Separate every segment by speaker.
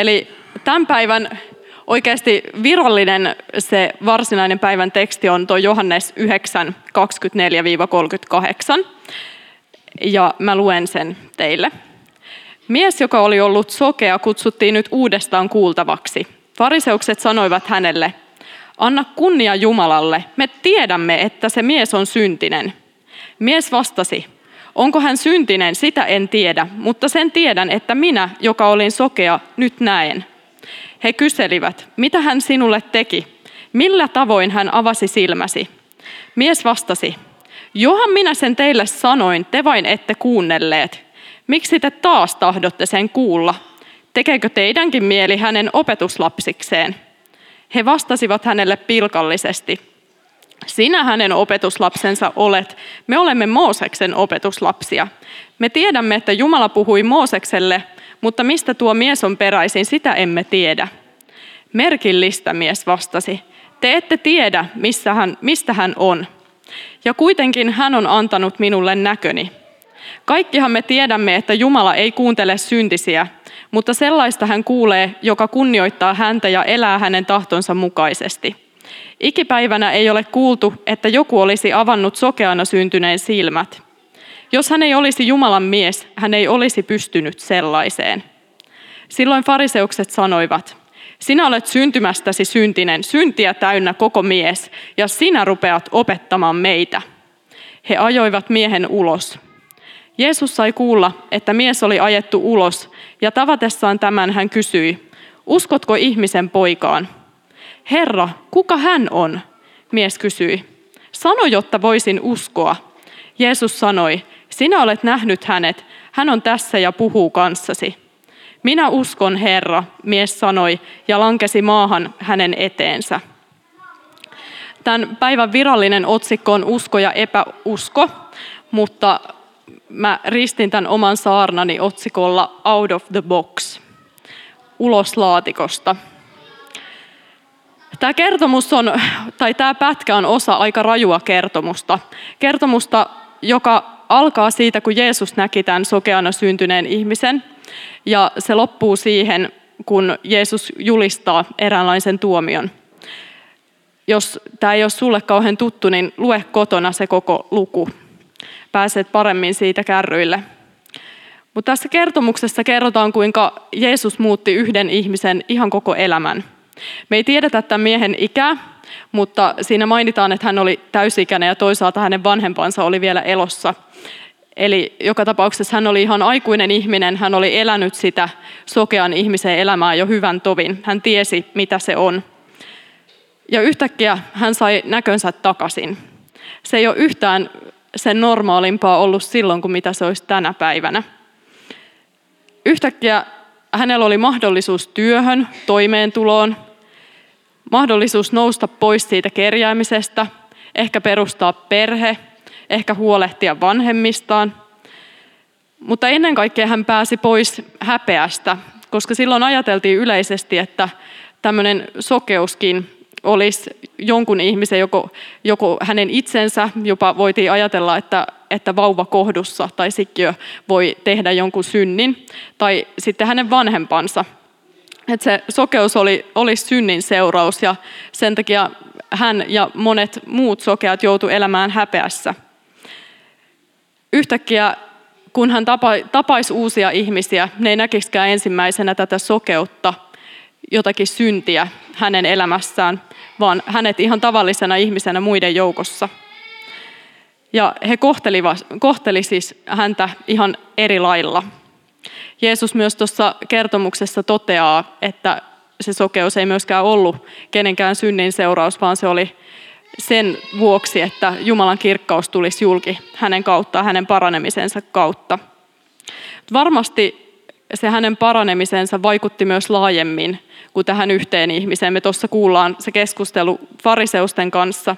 Speaker 1: Eli tämän päivän oikeasti virallinen se varsinainen päivän teksti on tuo Johannes 9, 24-38. Ja mä luen sen teille. Mies, joka oli ollut sokea, kutsuttiin nyt uudestaan kuultavaksi. Fariseukset sanoivat hänelle, anna kunnia Jumalalle, me tiedämme, että se mies on syntinen. Mies vastasi, onko hän syntinen, sitä en tiedä, mutta sen tiedän, että minä, joka olin sokea, nyt näen. He kyselivät, mitä hän sinulle teki, millä tavoin hän avasi silmäsi. Mies vastasi, johan minä sen teille sanoin, te vain ette kuunnelleet. Miksi te taas tahdotte sen kuulla? Tekeekö teidänkin mieli hänen opetuslapsikseen? He vastasivat hänelle pilkallisesti. Sinä hänen opetuslapsensa olet, me olemme Mooseksen opetuslapsia. Me tiedämme, että Jumala puhui Moosekselle, mutta mistä tuo mies on peräisin, sitä emme tiedä. Merkillistä mies vastasi. Te ette tiedä, missä hän, mistä hän on. Ja kuitenkin hän on antanut minulle näköni. Kaikkihan me tiedämme, että Jumala ei kuuntele syntisiä, mutta sellaista hän kuulee, joka kunnioittaa häntä ja elää hänen tahtonsa mukaisesti. Ikipäivänä ei ole kuultu, että joku olisi avannut sokeana syntyneen silmät. Jos hän ei olisi Jumalan mies, hän ei olisi pystynyt sellaiseen. Silloin fariseukset sanoivat, sinä olet syntymästäsi syntinen, syntiä täynnä koko mies, ja sinä rupeat opettamaan meitä. He ajoivat miehen ulos. Jeesus sai kuulla, että mies oli ajettu ulos, ja tavatessaan tämän hän kysyi, uskotko ihmisen poikaan? Herra, kuka hän on? Mies kysyi. Sano, jotta voisin uskoa. Jeesus sanoi, sinä olet nähnyt hänet, hän on tässä ja puhuu kanssasi. Minä uskon, Herra, mies sanoi ja lankesi maahan hänen eteensä. Tämän päivän virallinen otsikko on usko ja epäusko, mutta mä ristin tämän oman saarnani otsikolla Out of the Box, ulos laatikosta. Tämä kertomus on, tai tämä pätkä on osa aika rajua kertomusta. Kertomusta, joka alkaa siitä, kun Jeesus näki tämän sokeana syntyneen ihmisen, ja se loppuu siihen, kun Jeesus julistaa eräänlaisen tuomion. Jos tämä ei ole sulle kauhean tuttu, niin lue kotona se koko luku. Pääset paremmin siitä kärryille. Mutta tässä kertomuksessa kerrotaan, kuinka Jeesus muutti yhden ihmisen ihan koko elämän. Me ei tiedetä tämän miehen ikää, mutta siinä mainitaan, että hän oli täysikäinen ja toisaalta hänen vanhempansa oli vielä elossa. Eli joka tapauksessa hän oli ihan aikuinen ihminen, hän oli elänyt sitä sokean ihmisen elämää jo hyvän tovin. Hän tiesi, mitä se on. Ja yhtäkkiä hän sai näkönsä takaisin. Se ei ole yhtään sen normaalimpaa ollut silloin kuin mitä se olisi tänä päivänä. Yhtäkkiä hänellä oli mahdollisuus työhön, toimeentuloon, mahdollisuus nousta pois siitä kerjäämisestä, ehkä perustaa perhe, ehkä huolehtia vanhemmistaan. Mutta ennen kaikkea hän pääsi pois häpeästä, koska silloin ajateltiin yleisesti, että tämmöinen sokeuskin olisi jonkun ihmisen, joko, joko hänen itsensä, jopa voitiin ajatella, että, että vauva kohdussa tai sikkiö voi tehdä jonkun synnin, tai sitten hänen vanhempansa. Että se sokeus oli, oli synnin seuraus ja sen takia hän ja monet muut sokeat joutu elämään häpeässä. Yhtäkkiä kun hän tapaisi uusia ihmisiä, ne ei näkisikään ensimmäisenä tätä sokeutta, jotakin syntiä hänen elämässään, vaan hänet ihan tavallisena ihmisenä muiden joukossa. Ja he kohtelivat, kohteli siis häntä ihan eri lailla. Jeesus myös tuossa kertomuksessa toteaa, että se sokeus ei myöskään ollut kenenkään synnin seuraus, vaan se oli sen vuoksi, että Jumalan kirkkaus tulisi julki hänen kauttaan, hänen paranemisensa kautta. Varmasti se hänen paranemisensa vaikutti myös laajemmin kuin tähän yhteen ihmiseen. Me tuossa kuullaan se keskustelu fariseusten kanssa,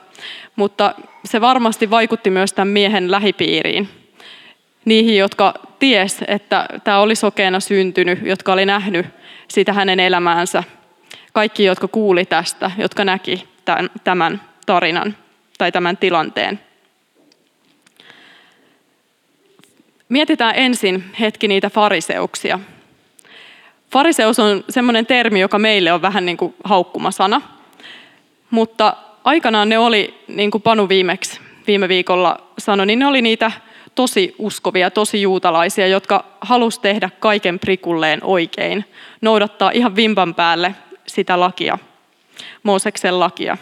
Speaker 1: mutta se varmasti vaikutti myös tämän miehen lähipiiriin. Niihin, jotka ties, että tämä oli sokeena syntynyt, jotka oli nähnyt sitä hänen elämäänsä. Kaikki, jotka kuuli tästä, jotka näki tämän tarinan tai tämän tilanteen. Mietitään ensin hetki niitä fariseuksia. Fariseus on semmoinen termi, joka meille on vähän niin kuin haukkumasana, mutta aikanaan ne oli, niin kuin Panu viimeksi viime viikolla sanoi, niin ne oli niitä tosi uskovia, tosi juutalaisia, jotka halusi tehdä kaiken prikulleen oikein, noudattaa ihan vimpan päälle sitä lakia, Mooseksen lakia.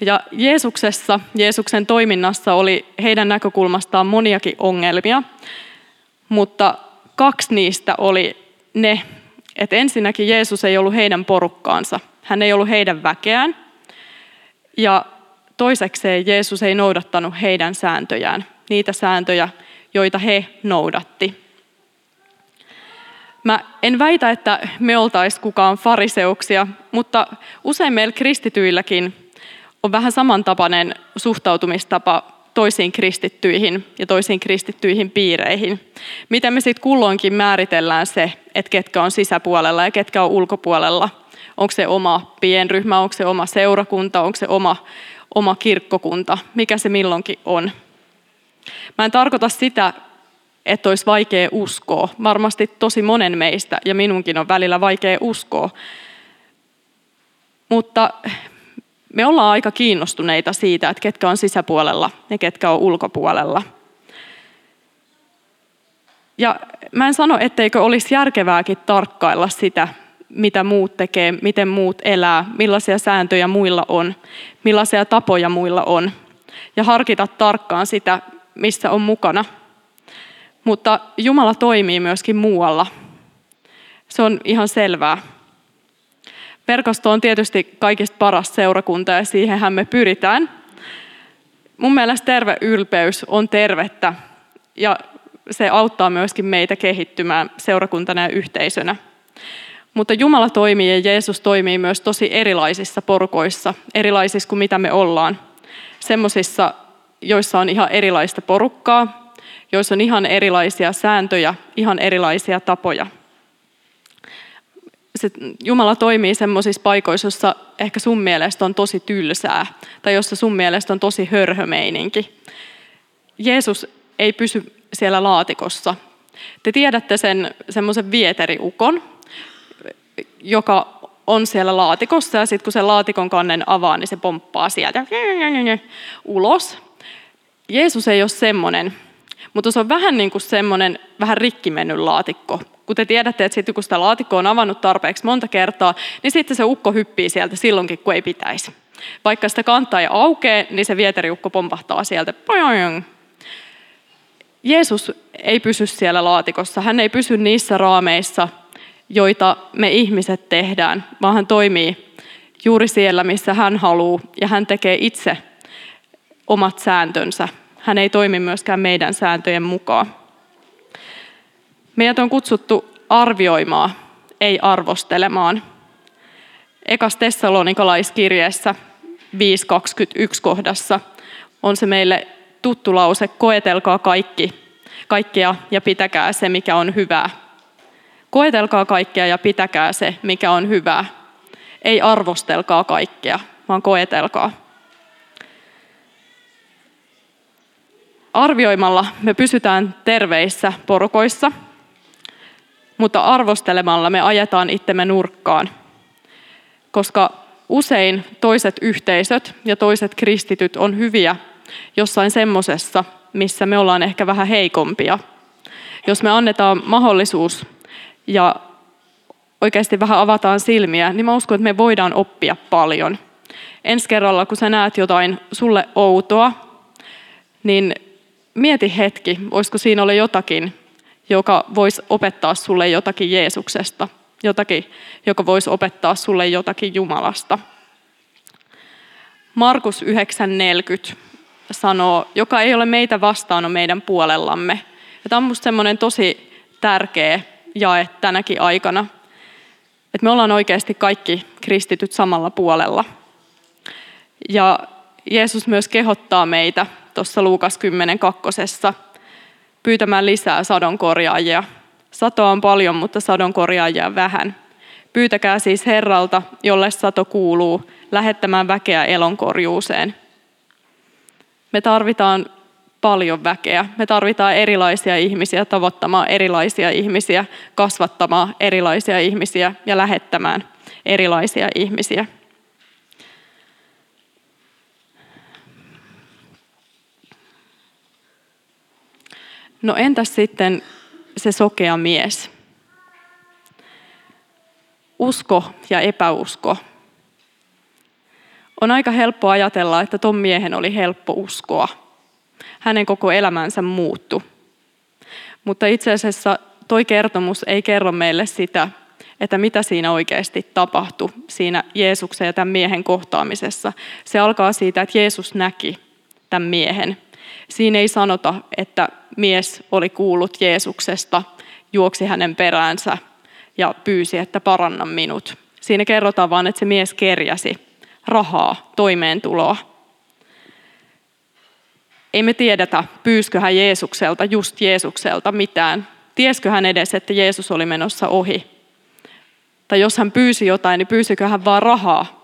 Speaker 1: Ja Jeesuksessa, Jeesuksen toiminnassa oli heidän näkökulmastaan moniakin ongelmia, mutta kaksi niistä oli ne, että ensinnäkin Jeesus ei ollut heidän porukkaansa, hän ei ollut heidän väkeään, ja toisekseen Jeesus ei noudattanut heidän sääntöjään, niitä sääntöjä, joita he noudatti. Mä en väitä, että me oltaisiin kukaan fariseuksia, mutta usein meillä kristityilläkin on vähän samantapainen suhtautumistapa toisiin kristittyihin ja toisiin kristittyihin piireihin. Miten me sitten kulloinkin määritellään se, että ketkä on sisäpuolella ja ketkä on ulkopuolella. Onko se oma pienryhmä, onko se oma seurakunta, onko se oma, oma kirkkokunta, mikä se milloinkin on. Mä en tarkoita sitä, että olisi vaikea uskoa. Varmasti tosi monen meistä, ja minunkin on välillä vaikea uskoa. Mutta me ollaan aika kiinnostuneita siitä, että ketkä on sisäpuolella ja ketkä on ulkopuolella. Ja mä en sano, etteikö olisi järkevääkin tarkkailla sitä, mitä muut tekee, miten muut elää, millaisia sääntöjä muilla on, millaisia tapoja muilla on. Ja harkita tarkkaan sitä, missä on mukana. Mutta Jumala toimii myöskin muualla. Se on ihan selvää. Verkosto on tietysti kaikista paras seurakunta ja siihenhän me pyritään. Mun mielestä terve ylpeys on tervettä ja se auttaa myöskin meitä kehittymään seurakuntana ja yhteisönä. Mutta Jumala toimii ja Jeesus toimii myös tosi erilaisissa porukoissa, erilaisissa kuin mitä me ollaan. Semmoisissa, joissa on ihan erilaista porukkaa, joissa on ihan erilaisia sääntöjä, ihan erilaisia tapoja – se Jumala toimii semmoisissa paikoissa, jossa ehkä sun mielestä on tosi tylsää, tai jossa sun mielestä on tosi hörhömeininki. Jeesus ei pysy siellä laatikossa. Te tiedätte sen semmoisen vieteriukon, joka on siellä laatikossa, ja sitten kun se laatikon kannen avaa, niin se pomppaa sieltä ulos. Jeesus ei ole semmoinen, mutta se on vähän niin kuin semmoinen vähän rikki mennyt laatikko, kun te tiedätte, että sitten kun sitä laatikkoa on avannut tarpeeksi monta kertaa, niin sitten se ukko hyppii sieltä silloinkin, kun ei pitäisi. Vaikka sitä kantaa ei aukee, niin se vieteriukko pompahtaa sieltä. Jeesus ei pysy siellä laatikossa. Hän ei pysy niissä raameissa, joita me ihmiset tehdään, vaan hän toimii juuri siellä, missä hän haluaa, ja hän tekee itse omat sääntönsä. Hän ei toimi myöskään meidän sääntöjen mukaan. Meidät on kutsuttu arvioimaan, ei arvostelemaan. Ekas Tessalonikalaiskirjeessä 5.21 kohdassa on se meille tuttu lause, koetelkaa kaikki, kaikkea ja pitäkää se, mikä on hyvää. Koetelkaa kaikkea ja pitäkää se, mikä on hyvää. Ei arvostelkaa kaikkea, vaan koetelkaa. Arvioimalla me pysytään terveissä porukoissa – mutta arvostelemalla me ajetaan itsemme nurkkaan. Koska usein toiset yhteisöt ja toiset kristityt on hyviä jossain semmoisessa, missä me ollaan ehkä vähän heikompia. Jos me annetaan mahdollisuus ja oikeasti vähän avataan silmiä, niin mä uskon, että me voidaan oppia paljon. Ensi kerralla, kun sä näet jotain sulle outoa, niin mieti hetki, voisiko siinä olla jotakin, joka voisi opettaa sulle jotakin Jeesuksesta, jotakin, joka voisi opettaa sulle jotakin Jumalasta. Markus 9.40 sanoo, joka ei ole meitä vastaan, on meidän puolellamme. Ja tämä on minusta semmoinen tosi tärkeä jae tänäkin aikana, että me ollaan oikeasti kaikki kristityt samalla puolella. Ja Jeesus myös kehottaa meitä tuossa Luukas 10 kakkosessa – pyytämään lisää sadonkorjaajia. Satoa on paljon, mutta sadonkorjaajia vähän. Pyytäkää siis Herralta, jolle sato kuuluu, lähettämään väkeä elonkorjuuseen. Me tarvitaan paljon väkeä. Me tarvitaan erilaisia ihmisiä tavoittamaan erilaisia ihmisiä, kasvattamaan erilaisia ihmisiä ja lähettämään erilaisia ihmisiä. No entäs sitten se sokea mies? Usko ja epäusko. On aika helppo ajatella, että ton miehen oli helppo uskoa. Hänen koko elämänsä muuttu. Mutta itse asiassa toi kertomus ei kerro meille sitä, että mitä siinä oikeasti tapahtui siinä Jeesuksen ja tämän miehen kohtaamisessa. Se alkaa siitä, että Jeesus näki tämän miehen. Siinä ei sanota, että mies oli kuullut Jeesuksesta, juoksi hänen peräänsä ja pyysi, että paranna minut. Siinä kerrotaan vain, että se mies kerjäsi rahaa, toimeentuloa. Ei me tiedetä, pyyskö hän Jeesukselta, just Jeesukselta mitään. Tieskö hän edes, että Jeesus oli menossa ohi? Tai jos hän pyysi jotain, niin pyysikö hän vaan rahaa?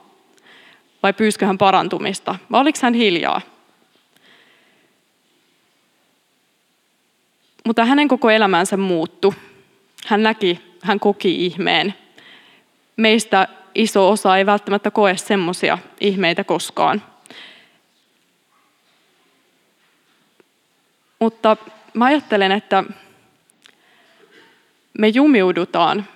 Speaker 1: Vai pyyskö hän parantumista? Vai oliko hän hiljaa? Mutta hänen koko elämänsä muuttu. Hän näki, hän koki ihmeen. Meistä iso osa ei välttämättä koe semmoisia ihmeitä koskaan. Mutta mä ajattelen, että me jumiudutaan,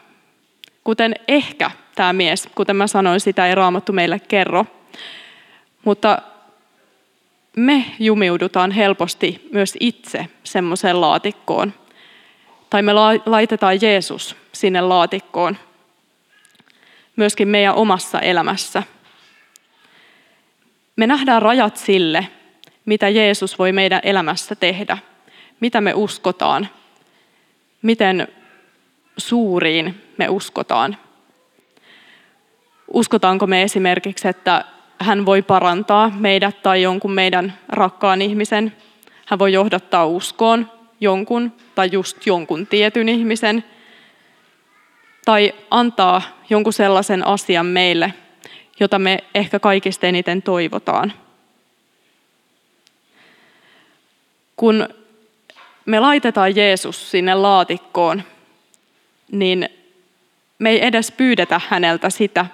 Speaker 1: kuten ehkä tämä mies, kuten mä sanoin, sitä ei raamattu meille kerro. Mutta me jumiudutaan helposti myös itse semmoiseen laatikkoon. Tai me laitetaan Jeesus sinne laatikkoon. Myöskin meidän omassa elämässä. Me nähdään rajat sille, mitä Jeesus voi meidän elämässä tehdä. Mitä me uskotaan. Miten suuriin me uskotaan. Uskotaanko me esimerkiksi, että hän voi parantaa meidät tai jonkun meidän rakkaan ihmisen. Hän voi johdattaa uskoon jonkun tai just jonkun tietyn ihmisen. Tai antaa jonkun sellaisen asian meille, jota me ehkä kaikista eniten toivotaan. Kun me laitetaan Jeesus sinne laatikkoon, niin me ei edes pyydetä häneltä sitä,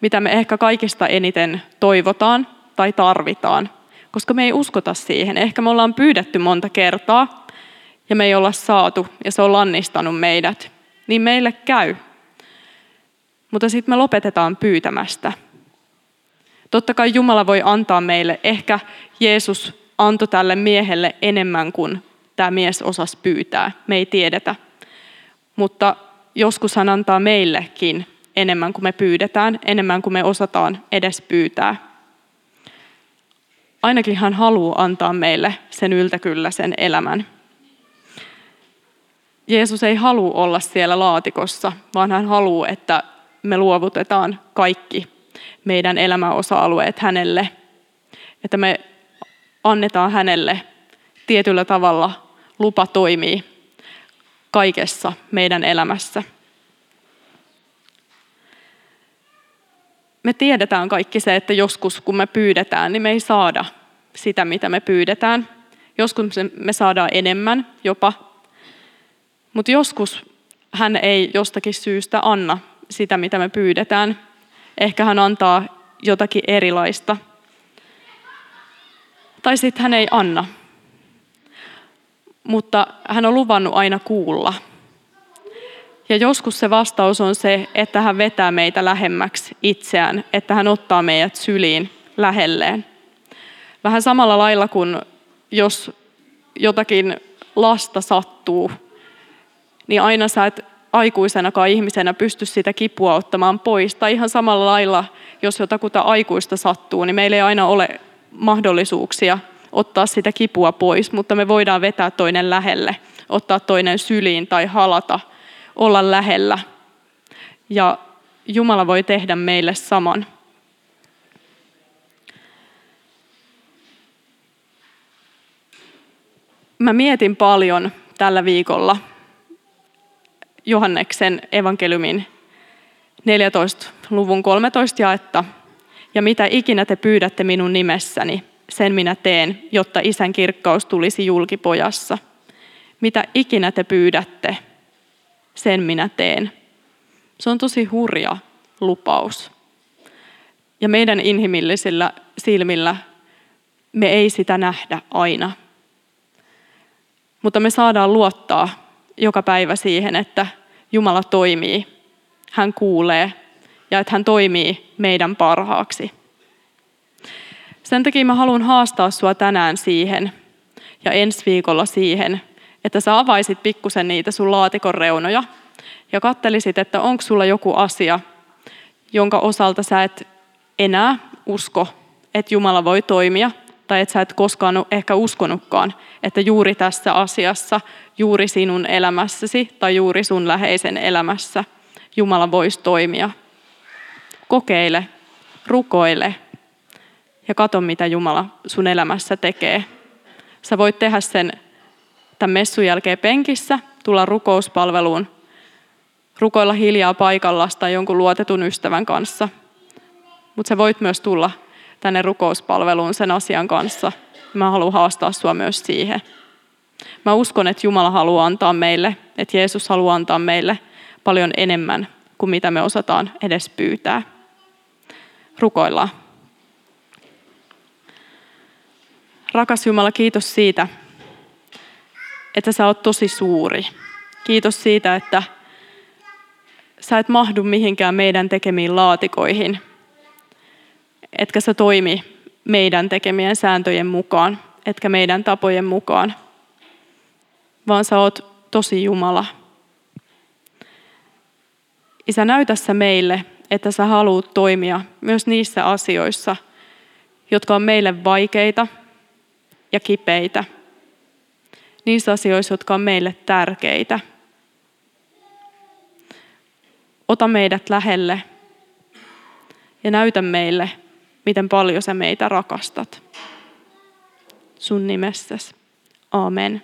Speaker 1: mitä me ehkä kaikista eniten toivotaan tai tarvitaan, koska me ei uskota siihen. Ehkä me ollaan pyydetty monta kertaa ja me ei olla saatu ja se on lannistanut meidät. Niin meille käy. Mutta sitten me lopetetaan pyytämästä. Totta kai Jumala voi antaa meille, ehkä Jeesus antoi tälle miehelle enemmän kuin tämä mies osasi pyytää. Me ei tiedetä. Mutta joskus hän antaa meillekin enemmän kuin me pyydetään, enemmän kuin me osataan edes pyytää. Ainakin hän haluaa antaa meille sen yltäkylläisen elämän. Jeesus ei halua olla siellä laatikossa, vaan hän haluaa, että me luovutetaan kaikki meidän elämäosa-alueet hänelle. Että me annetaan hänelle tietyllä tavalla lupa toimii kaikessa meidän elämässä. Me tiedetään kaikki se, että joskus kun me pyydetään, niin me ei saada sitä, mitä me pyydetään. Joskus me saadaan enemmän jopa. Mutta joskus hän ei jostakin syystä anna sitä, mitä me pyydetään. Ehkä hän antaa jotakin erilaista. Tai sitten hän ei anna. Mutta hän on luvannut aina kuulla – ja joskus se vastaus on se, että hän vetää meitä lähemmäksi itseään, että hän ottaa meidät syliin lähelleen. Vähän samalla lailla kuin jos jotakin lasta sattuu, niin aina sä et aikuisenakaan ihmisenä pysty sitä kipua ottamaan pois. Tai ihan samalla lailla, jos jotakuta aikuista sattuu, niin meillä ei aina ole mahdollisuuksia ottaa sitä kipua pois, mutta me voidaan vetää toinen lähelle, ottaa toinen syliin tai halata – olla lähellä. Ja Jumala voi tehdä meille saman. Mä mietin paljon tällä viikolla Johanneksen evankeliumin 14. luvun 13 jaetta. Ja mitä ikinä te pyydätte minun nimessäni, sen minä teen, jotta isän kirkkaus tulisi julkipojassa. Mitä ikinä te pyydätte, sen minä teen. Se on tosi hurja lupaus. Ja meidän inhimillisillä silmillä me ei sitä nähdä aina. Mutta me saadaan luottaa joka päivä siihen, että Jumala toimii, hän kuulee ja että hän toimii meidän parhaaksi. Sen takia mä haluan haastaa sua tänään siihen ja ensi viikolla siihen, että sä avaisit pikkusen niitä sun laatikon reunoja ja kattelisit, että onko sulla joku asia, jonka osalta sä et enää usko, että Jumala voi toimia, tai että sä et koskaan ole ehkä uskonutkaan, että juuri tässä asiassa, juuri sinun elämässäsi tai juuri sun läheisen elämässä Jumala voisi toimia. Kokeile, rukoile ja katso, mitä Jumala sun elämässä tekee. Sä voit tehdä sen tämän messun jälkeen penkissä, tulla rukouspalveluun, rukoilla hiljaa paikalla tai jonkun luotetun ystävän kanssa. Mutta sä voit myös tulla tänne rukouspalveluun sen asian kanssa. Mä haluan haastaa sua myös siihen. Mä uskon, että Jumala haluaa antaa meille, että Jeesus haluaa antaa meille paljon enemmän kuin mitä me osataan edes pyytää. Rukoillaan. Rakas Jumala, kiitos siitä, että sä oot tosi suuri. Kiitos siitä, että sä et mahdu mihinkään meidän tekemiin laatikoihin, etkä sä toimi meidän tekemien sääntöjen mukaan, etkä meidän tapojen mukaan, vaan sä oot tosi Jumala. Isä, näytä sä meille, että sä haluat toimia myös niissä asioissa, jotka on meille vaikeita ja kipeitä. Niissä asioissa, jotka on meille tärkeitä. Ota meidät lähelle ja näytä meille, miten paljon sä meitä rakastat. Sun nimessäsi. Amen.